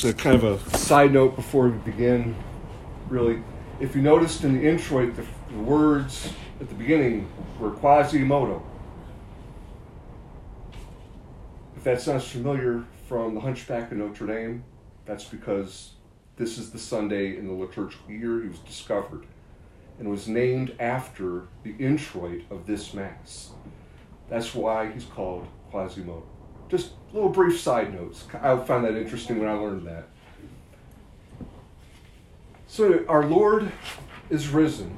Just a kind of a side note before we begin. Really, if you noticed in the introit, the, the words at the beginning were Quasimodo. If that sounds familiar from the Hunchback of Notre Dame, that's because this is the Sunday in the liturgical year he was discovered and was named after the introit of this Mass. That's why he's called Quasimodo. Just little brief side notes. I found that interesting when I learned that. So, our Lord is risen,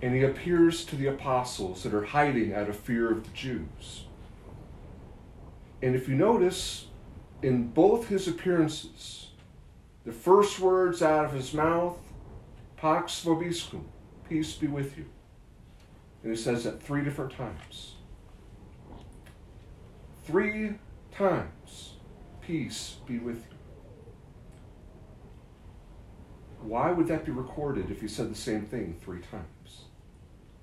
and he appears to the apostles that are hiding out of fear of the Jews. And if you notice, in both his appearances, the first words out of his mouth, Pax vobiscum, peace be with you. And he says that three different times. Three times, peace be with you. Why would that be recorded if he said the same thing three times?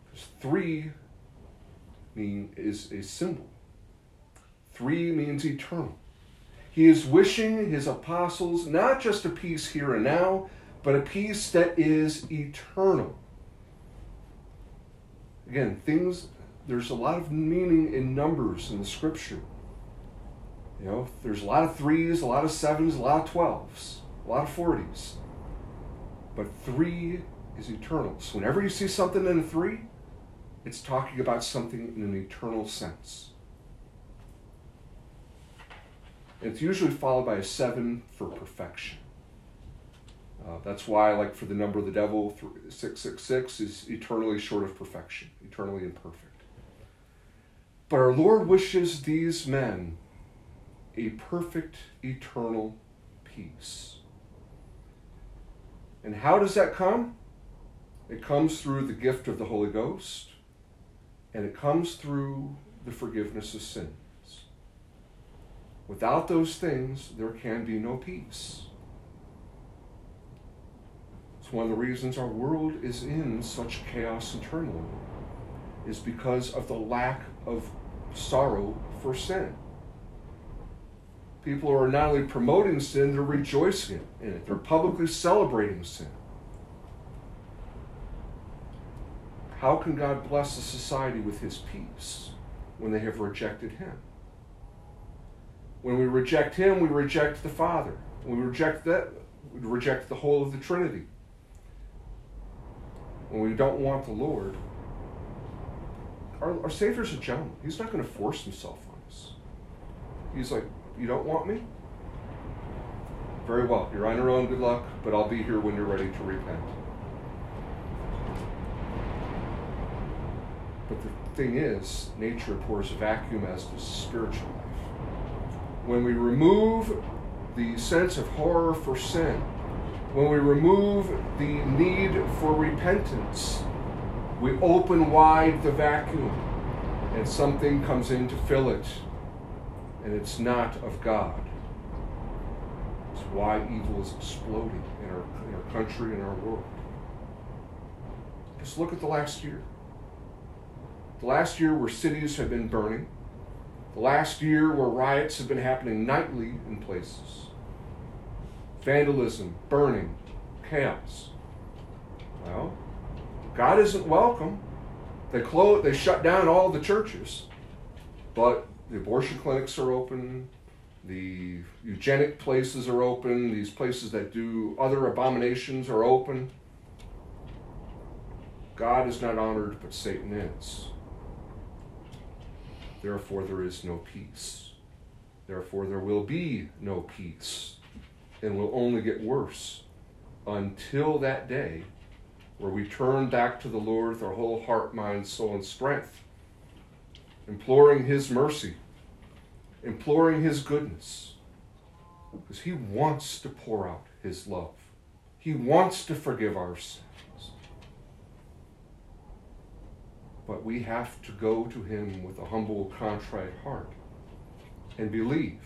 Because three mean is a symbol. Three means eternal. He is wishing his apostles not just a peace here and now, but a peace that is eternal. Again, things, there's a lot of meaning in numbers in the scripture. You know, there's a lot of threes, a lot of sevens, a lot of twelves, a lot of forties. But three is eternal. So whenever you see something in a three, it's talking about something in an eternal sense. It's usually followed by a seven for perfection. Uh, that's why, like for the number of the devil, 666 is eternally short of perfection, eternally imperfect. But our Lord wishes these men a perfect, eternal peace. And how does that come? It comes through the gift of the Holy Ghost, and it comes through the forgiveness of sins. Without those things, there can be no peace. It's one of the reasons our world is in such chaos and turmoil, is because of the lack of sorrow for sin. People are not only promoting sin, they're rejoicing in it. They're publicly celebrating sin. How can God bless a society with his peace when they have rejected him? When we reject Him, we reject the Father. When we reject that, we reject the whole of the Trinity. When we don't want the Lord, our, our Savior's a gentleman. He's not going to force Himself on us. He's like, You don't want me? Very well. You're on your own. Good luck. But I'll be here when you're ready to repent. But the thing is, nature pours a vacuum as does spiritual life when we remove the sense of horror for sin, when we remove the need for repentance, we open wide the vacuum and something comes in to fill it, and it's not of God. It's why evil is exploding in our, in our country and our world. Just look at the last year. The last year where cities have been burning, the last year where riots have been happening nightly in places vandalism, burning, chaos. Well, God isn't welcome. They close, they shut down all the churches, but the abortion clinics are open, the eugenic places are open, these places that do other abominations are open. God is not honored, but Satan is. Therefore, there is no peace. Therefore, there will be no peace and will only get worse until that day where we turn back to the Lord with our whole heart, mind, soul, and strength, imploring His mercy, imploring His goodness, because He wants to pour out His love. He wants to forgive our sins. But we have to go to Him with a humble, contrite heart and believe.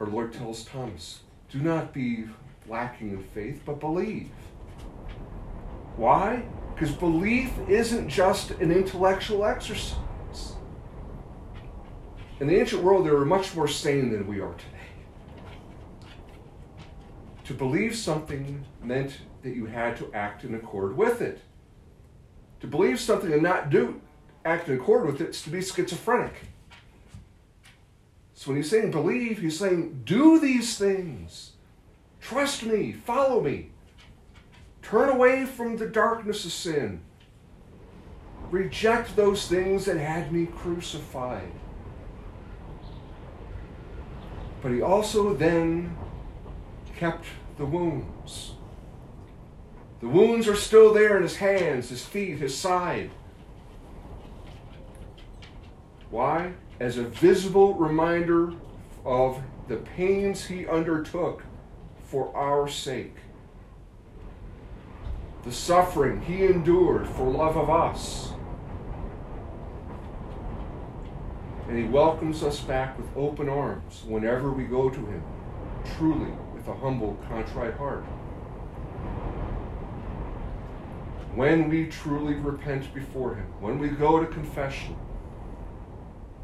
Our Lord tells Thomas, do not be lacking in faith, but believe. Why? Because belief isn't just an intellectual exercise. In the ancient world, they were much more sane than we are today. To believe something meant that you had to act in accord with it. To believe something and not do act in accord with it is to be schizophrenic. So when he's saying believe, he's saying do these things. Trust me, follow me. Turn away from the darkness of sin. Reject those things that had me crucified. But he also then kept the wounds. The wounds are still there in his hands, his feet, his side. Why? As a visible reminder of the pains he undertook for our sake. The suffering he endured for love of us. And he welcomes us back with open arms whenever we go to him, truly with a humble, contrite heart. When we truly repent before him, when we go to confession,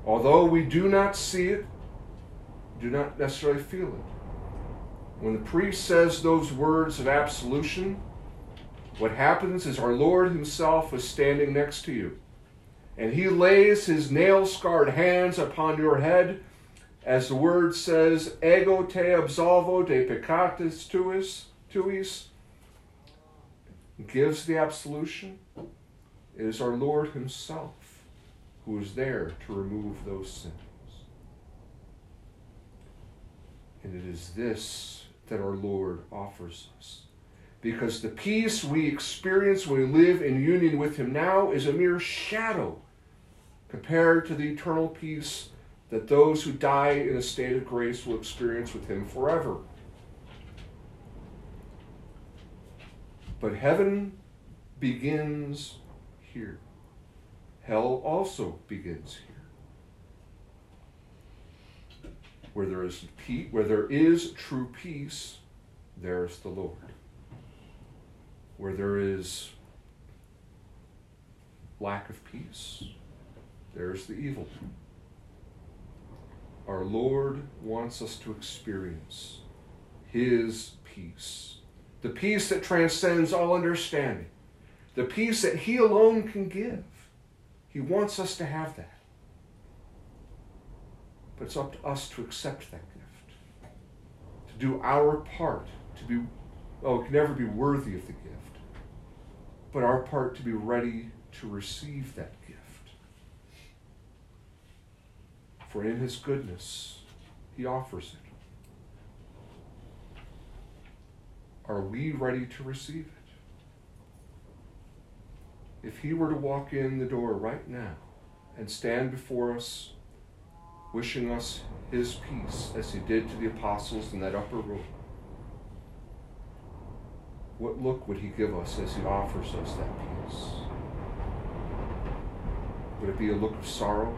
although we do not see it, do not necessarily feel it. When the priest says those words of absolution, what happens is our Lord Himself is standing next to you and he lays his nail scarred hands upon your head, as the word says, Ego te absolvo de peccatis tuis, tuis, gives the absolution. It is our Lord Himself who is there to remove those sins. And it is this that our Lord offers us. Because the peace we experience when we live in union with Him now is a mere shadow compared to the eternal peace that those who die in a state of grace will experience with Him forever. But heaven begins here. Hell also begins here. Where there is peace, where there is true peace, there's the Lord. Where there is lack of peace, there's the evil. Our Lord wants us to experience His peace, the peace that transcends all understanding, the peace that He alone can give. He wants us to have that. But it's up to us to accept that gift, to do our part, to be, oh, it can never be worthy of the gift, but our part to be ready to receive that gift. For in his goodness, he offers it. Are we ready to receive it? If he were to walk in the door right now and stand before us, wishing us his peace as he did to the apostles in that upper room, what look would he give us as he offers us that peace? Would it be a look of sorrow?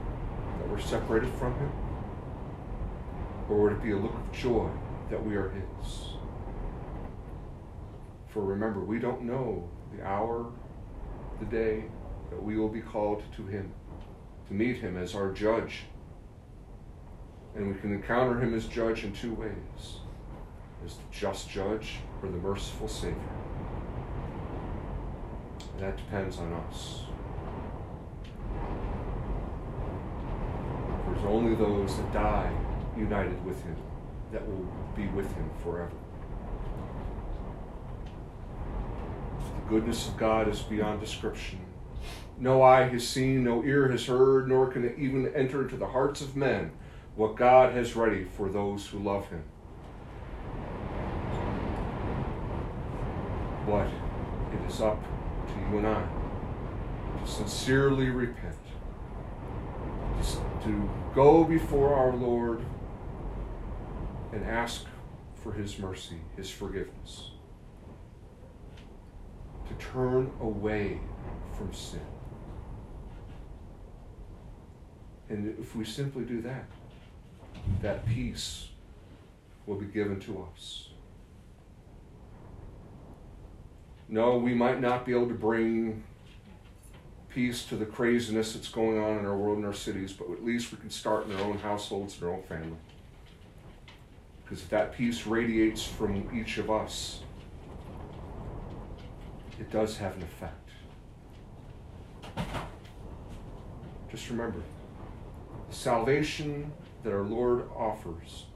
That we're separated from Him? Or would it be a look of joy that we are His? For remember, we don't know the hour, the day that we will be called to Him, to meet Him as our judge. And we can encounter Him as judge in two ways as the just judge or the merciful Savior. And that depends on us. Only those that die united with him that will be with him forever. The goodness of God is beyond description. No eye has seen, no ear has heard, nor can it even enter into the hearts of men what God has ready for those who love him. But it is up to you and I to sincerely repent to go before our Lord and ask for His mercy, His forgiveness, to turn away from sin. And if we simply do that, that peace will be given to us. No, we might not be able to bring peace to the craziness that's going on in our world and our cities, but at least we can start in our own households and our own family. Because if that peace radiates from each of us, it does have an effect. Just remember the salvation that our Lord offers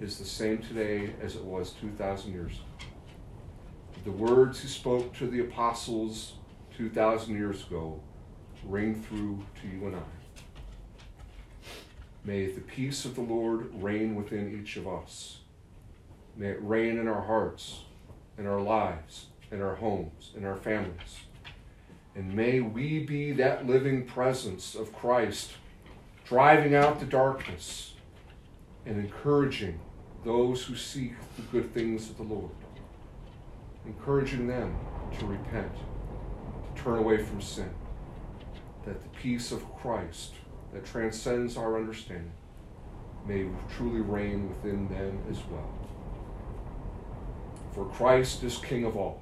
is the same today as it was 2,000 years ago. The words he spoke to the apostles 2,000 years ago ring through to you and I. May the peace of the Lord reign within each of us. May it reign in our hearts, in our lives, in our homes, in our families. And may we be that living presence of Christ, driving out the darkness and encouraging those who seek the good things of the Lord, encouraging them to repent, turn away from sin, that the peace of Christ that transcends our understanding may truly reign within them as well. For Christ is King of all.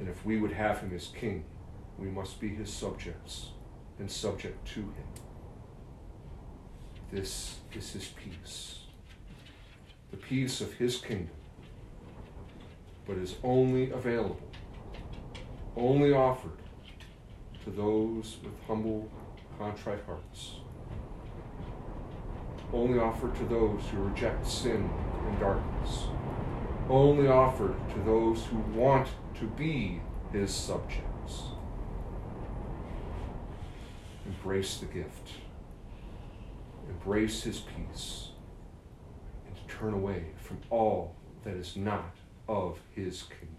And if we would have him as King, we must be his subjects and subject to him. This is his peace, the peace of his kingdom, but is only available, only offered to those with humble, contrite hearts, only offered to those who reject sin and darkness, only offered to those who want to be his subjects. Embrace the gift, embrace his peace, and turn away from all that is not of his kingdom.